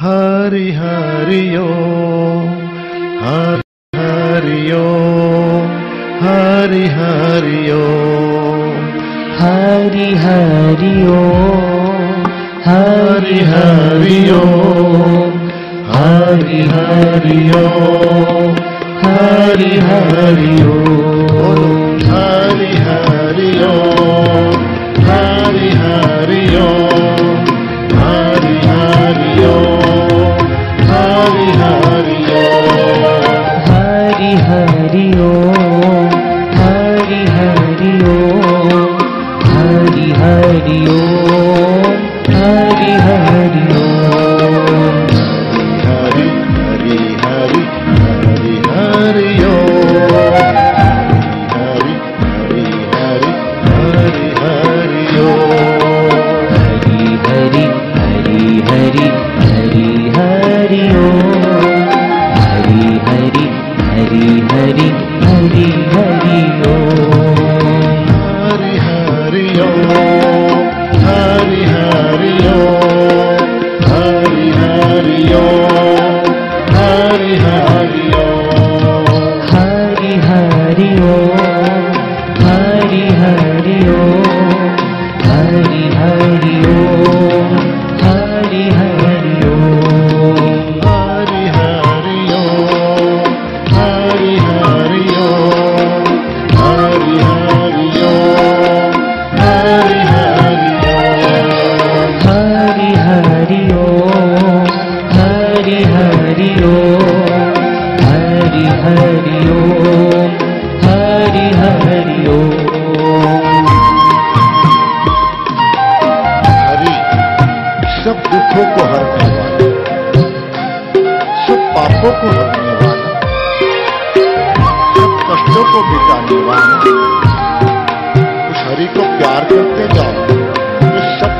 हरि हरि ओम हरि हरि ओम हरि हरि ओम हरि हरि ओम हरि हरि ओम हरि हरि ओम हरि हरि ओम हरि हरि ओम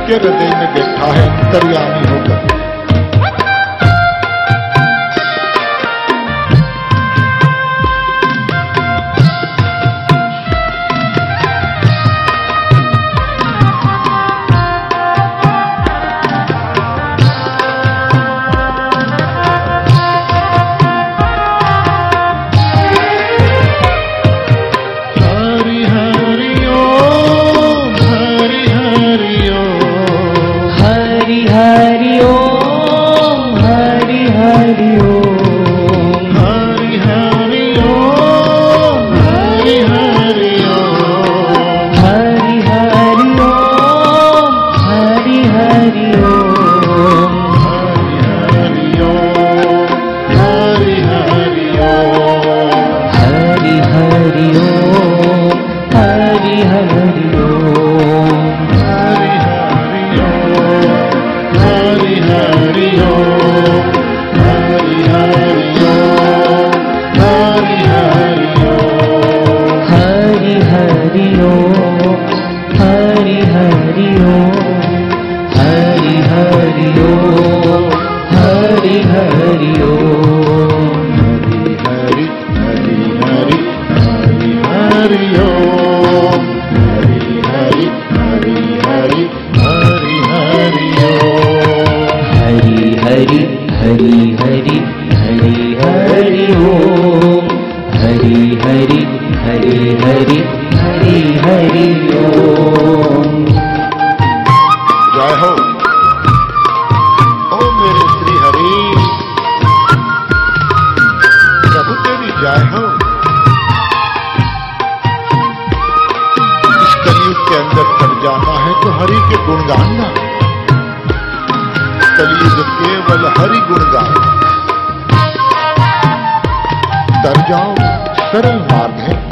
के हृदय में देखा है अंतर्यामी होकर। केवल हरि गुण गाओ तर जाओ सरल मार्ग है।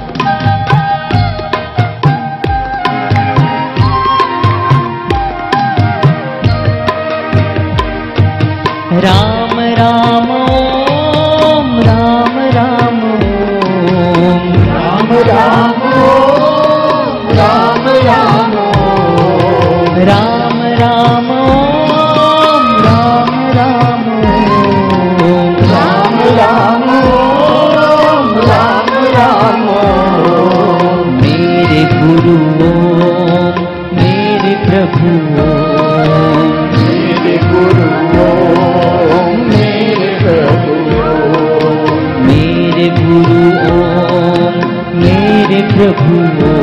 प्रभु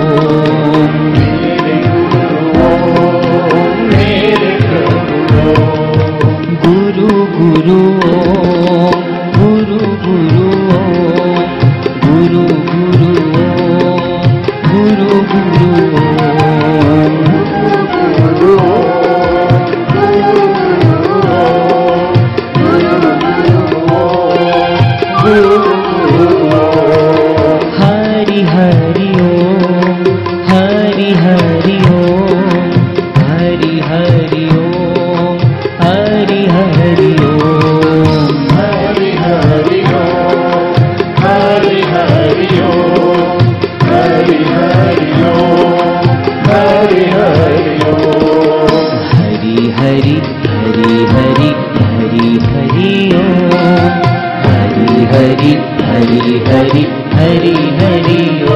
हरि हरि हरि हरि हरि हरि हरि हरि हरि हरि हरि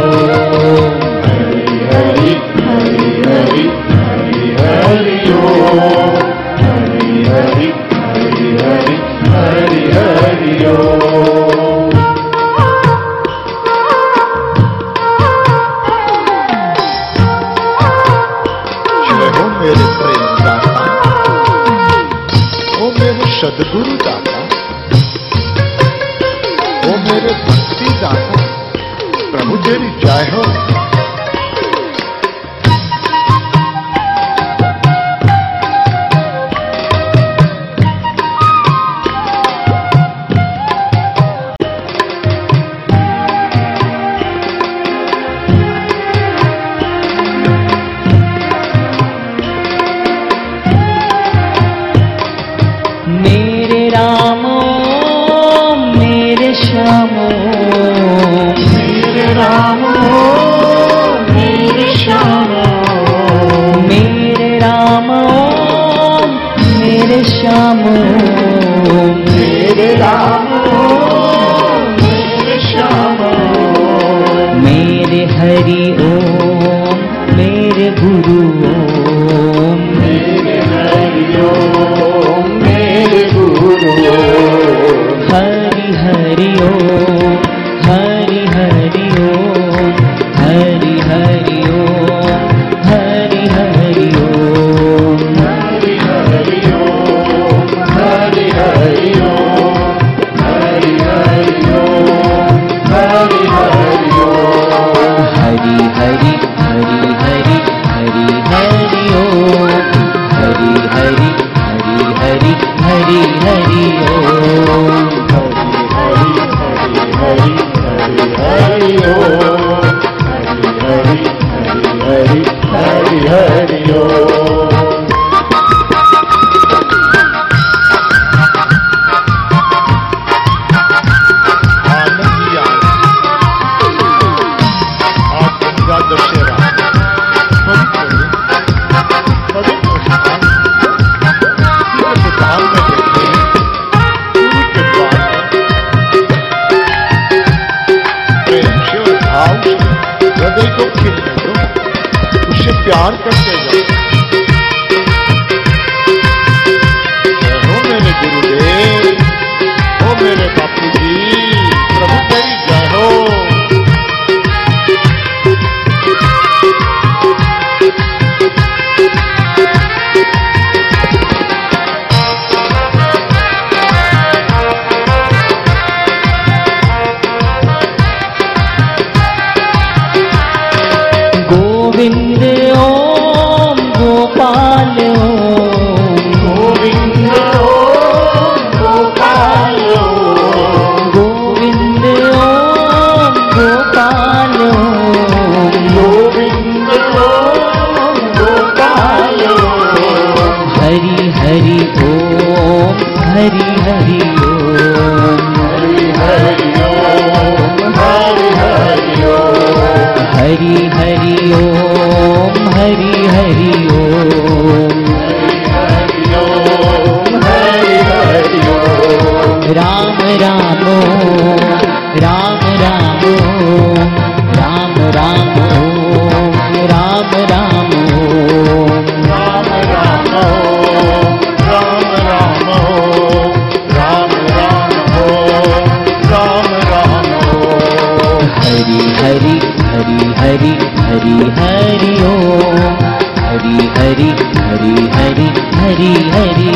सदगुरु का राम मेरे Ram. Hari Hari Hari Hari Hari Hari Hari पार करके जाओ रामो राम रामो राम राम राम राम। राम राम हरी हरी हरी हरी हरि हरि हरि ओम हरी हरी हरि हरि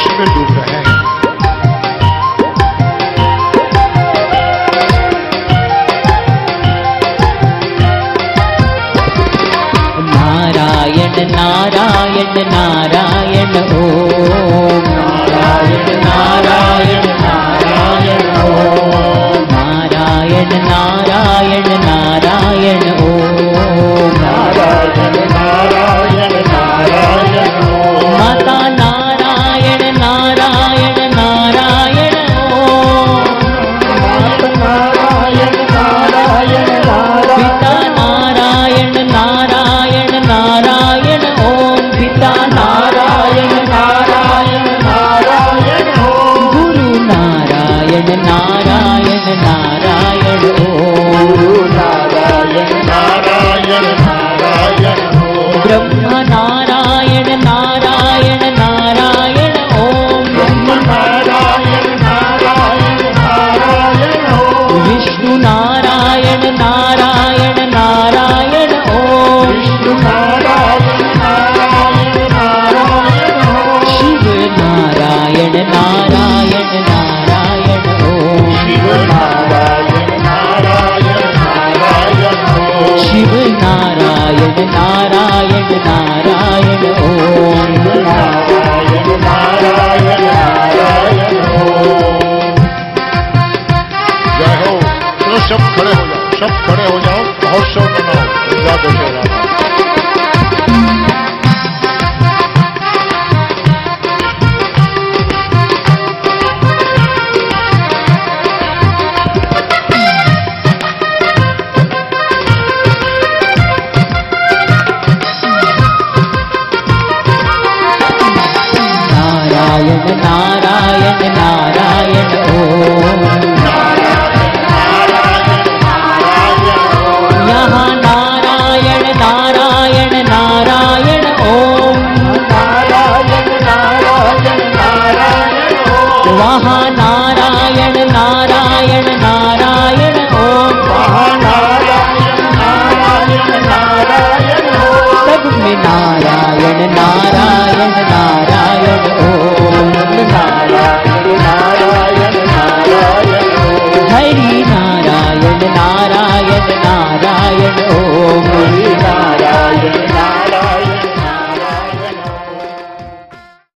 कष्ट में डूब रहे हैं। नारायण नारायण नारायण ओ नारायण नारायण। नारायण नारायण